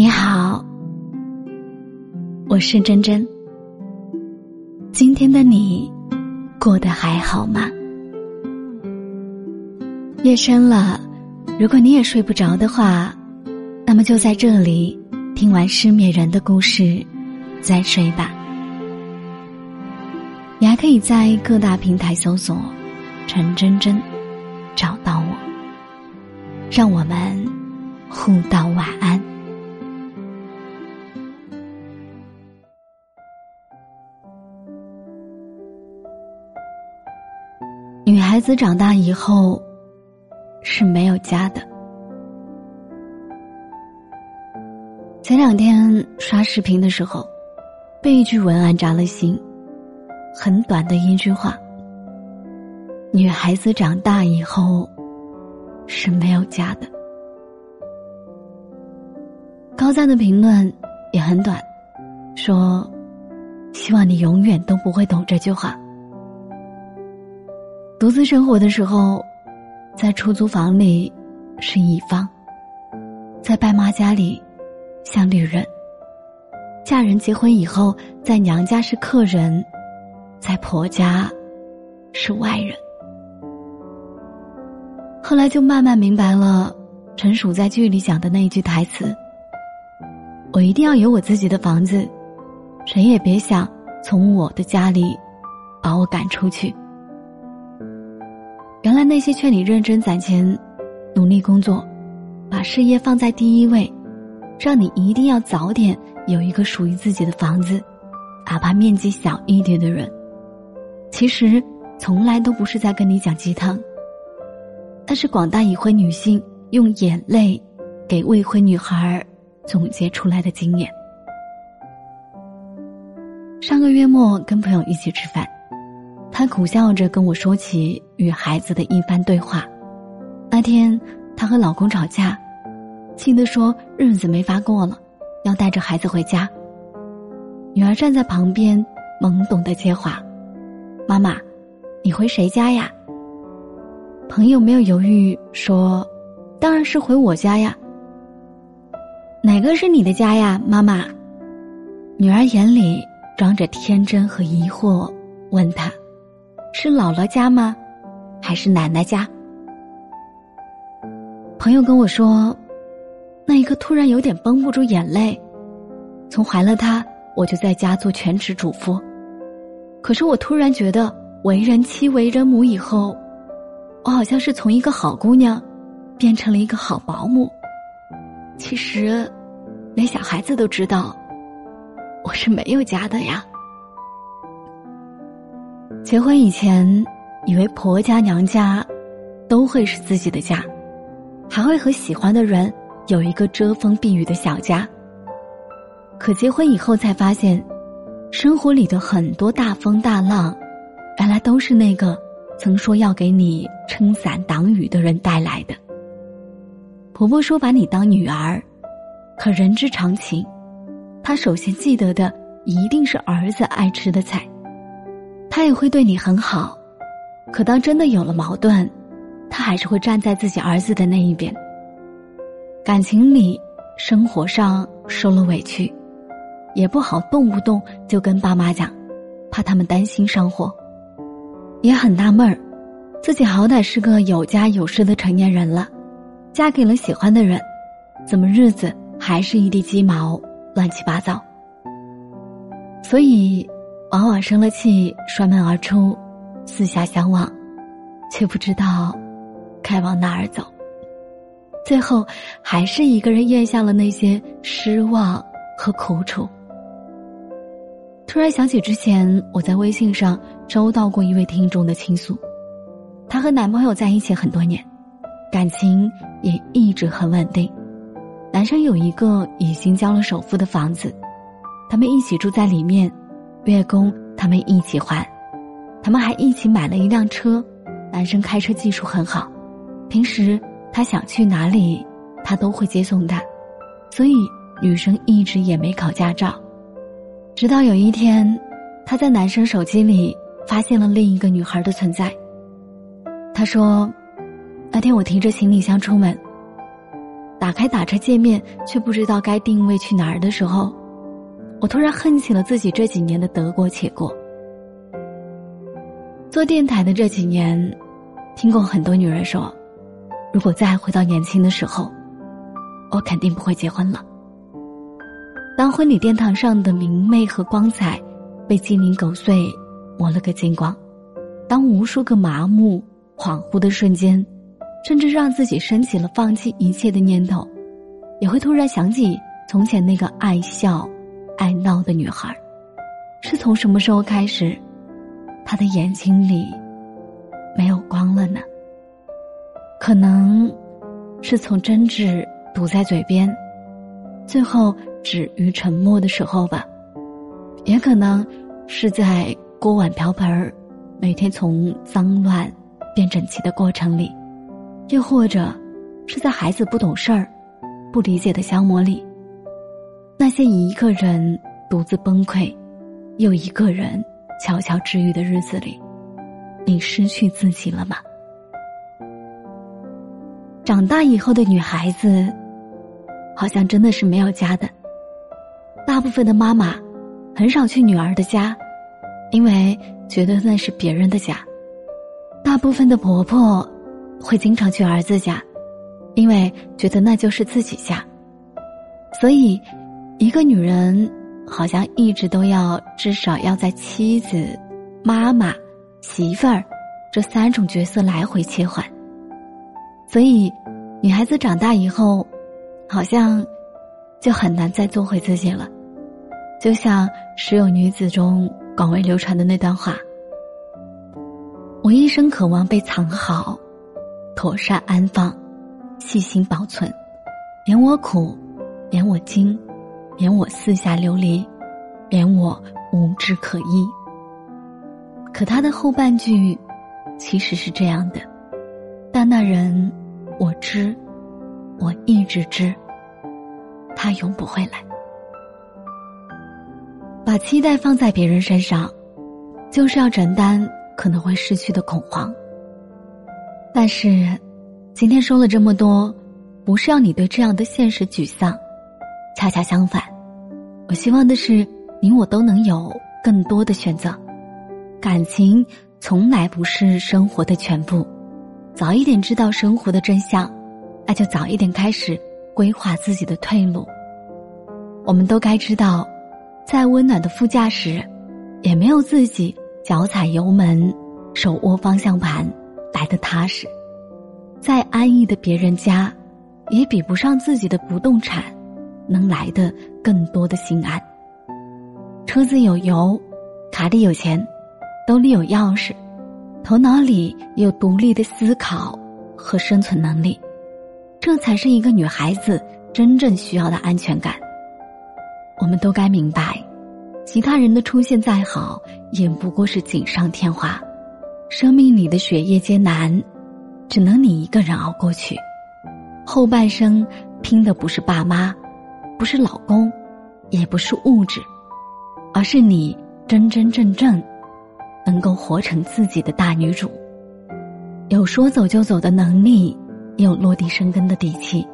你好，我是真真。今天的你过得还好吗？夜深了，如果你也睡不着的话，那么就在这里听完失眠人的故事再睡吧。你还可以在各大平台搜索“陈真真”，找到我，让我们互道晚安。女孩子长大以后是没有家的。前两天刷视频的时候，被一句文案扎了心，很短的一句话：“女孩子长大以后是没有家的。”高赞的评论也很短，说：“希望你永远都不会懂这句话。”独自生活的时候，在出租房里是乙方，在爸妈家里像旅人；嫁人结婚以后，在娘家是客人，在婆家是外人。后来就慢慢明白了，陈数在剧里讲的那一句台词：“我一定要有我自己的房子，谁也别想从我的家里把我赶出去。”原来那些劝你认真攒钱、努力工作、把事业放在第一位，让你一定要早点有一个属于自己的房子，哪怕面积小一点的人，其实从来都不是在跟你讲鸡汤。但是广大已婚女性用眼泪给未婚女孩总结出来的经验。上个月末跟朋友一起吃饭。她苦笑着跟我说起与孩子的一番对话。那天，她和老公吵架，气得说日子没法过了，要带着孩子回家。女儿站在旁边懵懂的接话：“妈妈，你回谁家呀？”朋友没有犹豫说：“当然是回我家呀。”哪个是你的家呀，妈妈？女儿眼里装着天真和疑惑，问他。是姥姥家吗？还是奶奶家？朋友跟我说，那一刻突然有点绷不住眼泪。从怀了他，我就在家做全职主妇。可是我突然觉得，为人妻、为人母以后，我好像是从一个好姑娘，变成了一个好保姆。其实，连小孩子都知道，我是没有家的呀。结婚以前，以为婆家娘家都会是自己的家，还会和喜欢的人有一个遮风避雨的小家。可结婚以后才发现，生活里的很多大风大浪，原来都是那个曾说要给你撑伞挡雨的人带来的。婆婆说把你当女儿，可人之常情，她首先记得的一定是儿子爱吃的菜。他也会对你很好，可当真的有了矛盾，他还是会站在自己儿子的那一边。感情里、生活上受了委屈，也不好动不动就跟爸妈讲，怕他们担心上火。也很纳闷儿，自己好歹是个有家有室的成年人了，嫁给了喜欢的人，怎么日子还是一地鸡毛、乱七八糟？所以。往往生了气，摔门而出，四下相望，却不知道该往哪儿走。最后，还是一个人咽下了那些失望和苦楚。突然想起之前我在微信上收到过一位听众的倾诉，她和男朋友在一起很多年，感情也一直很稳定。男生有一个已经交了首付的房子，他们一起住在里面。月供他们一起还，他们还一起买了一辆车。男生开车技术很好，平时他想去哪里，他都会接送他。所以女生一直也没考驾照。直到有一天，他在男生手机里发现了另一个女孩的存在。他说：“那天我提着行李箱出门，打开打车界面却不知道该定位去哪儿的时候，我突然恨起了自己这几年的得过且过。做电台的这几年，听过很多女人说，如果再回到年轻的时候，我肯定不会结婚了。当婚礼殿堂上的明媚和光彩被鸡零狗碎磨了个精光，当无数个麻木恍惚的瞬间，甚至让自己升起了放弃一切的念头，也会突然想起从前那个爱笑、爱闹的女孩，是从什么时候开始？他的眼睛里没有光了呢。可能是从真挚堵在嘴边，最后止于沉默的时候吧。也可能是在锅碗瓢盆儿每天从脏乱变整齐的过程里，又或者是在孩子不懂事儿、不理解的消磨里，那些一个人独自崩溃，又一个人。悄悄治愈的日子里，你失去自己了吗？长大以后的女孩子，好像真的是没有家的。大部分的妈妈很少去女儿的家，因为觉得那是别人的家；大部分的婆婆会经常去儿子家，因为觉得那就是自己家。所以，一个女人。好像一直都要至少要在妻子、妈妈、媳妇儿这三种角色来回切换，所以女孩子长大以后，好像就很难再做回自己了。就像《时有女子》中广为流传的那段话：“我一生渴望被藏好，妥善安放，细心保存，免我苦，免我惊。”免我四下流离，免我无枝可依。可他的后半句，其实是这样的：但那人，我知，我一直知，他永不会来。把期待放在别人身上，就是要承担可能会失去的恐慌。但是，今天说了这么多，不是要你对这样的现实沮丧。恰恰相反，我希望的是，你我都能有更多的选择。感情从来不是生活的全部，早一点知道生活的真相，那就早一点开始规划自己的退路。我们都该知道，在温暖的副驾驶，也没有自己脚踩油门、手握方向盘来的踏实；再安逸的别人家，也比不上自己的不动产。能来的更多的心安。车子有油，卡里有钱，兜里有钥匙，头脑里有独立的思考和生存能力，这才是一个女孩子真正需要的安全感。我们都该明白，其他人的出现再好，也不过是锦上添花。生命里的血液艰难，只能你一个人熬过去。后半生拼的不是爸妈。不是老公，也不是物质，而是你真真正正能够活成自己的大女主，有说走就走的能力，有落地生根的底气，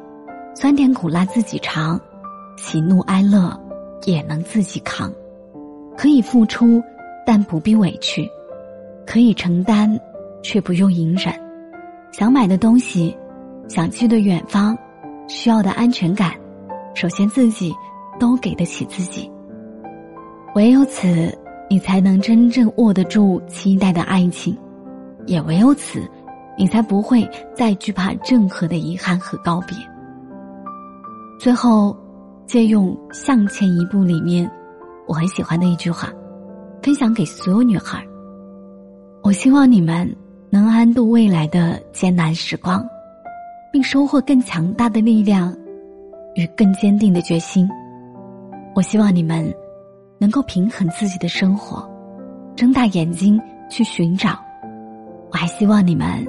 酸甜苦辣自己尝，喜怒哀乐也能自己扛，可以付出，但不必委屈，可以承担，却不用隐忍，想买的东西，想去的远方，需要的安全感。首先，自己都给得起自己。唯有此，你才能真正握得住期待的爱情；也唯有此，你才不会再惧怕任何的遗憾和告别。最后，借用《向前一步》里面我很喜欢的一句话，分享给所有女孩：我希望你们能安度未来的艰难时光，并收获更强大的力量。与更坚定的决心，我希望你们能够平衡自己的生活，睁大眼睛去寻找。我还希望你们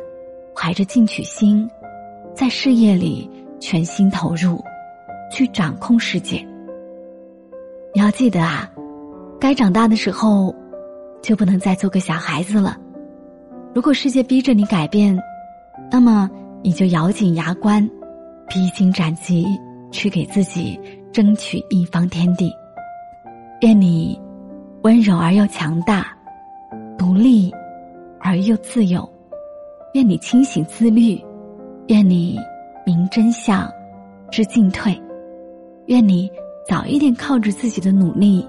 怀着进取心，在事业里全心投入，去掌控世界。你要记得啊，该长大的时候，就不能再做个小孩子了。如果世界逼着你改变，那么你就咬紧牙关。披荆斩棘，去给自己争取一方天地。愿你温柔而又强大，独立而又自由。愿你清醒自律，愿你明真相，知进退。愿你早一点靠着自己的努力，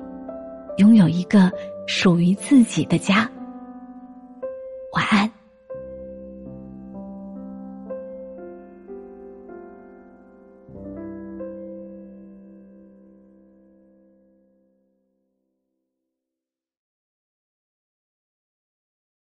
拥有一个属于自己的家。晚安。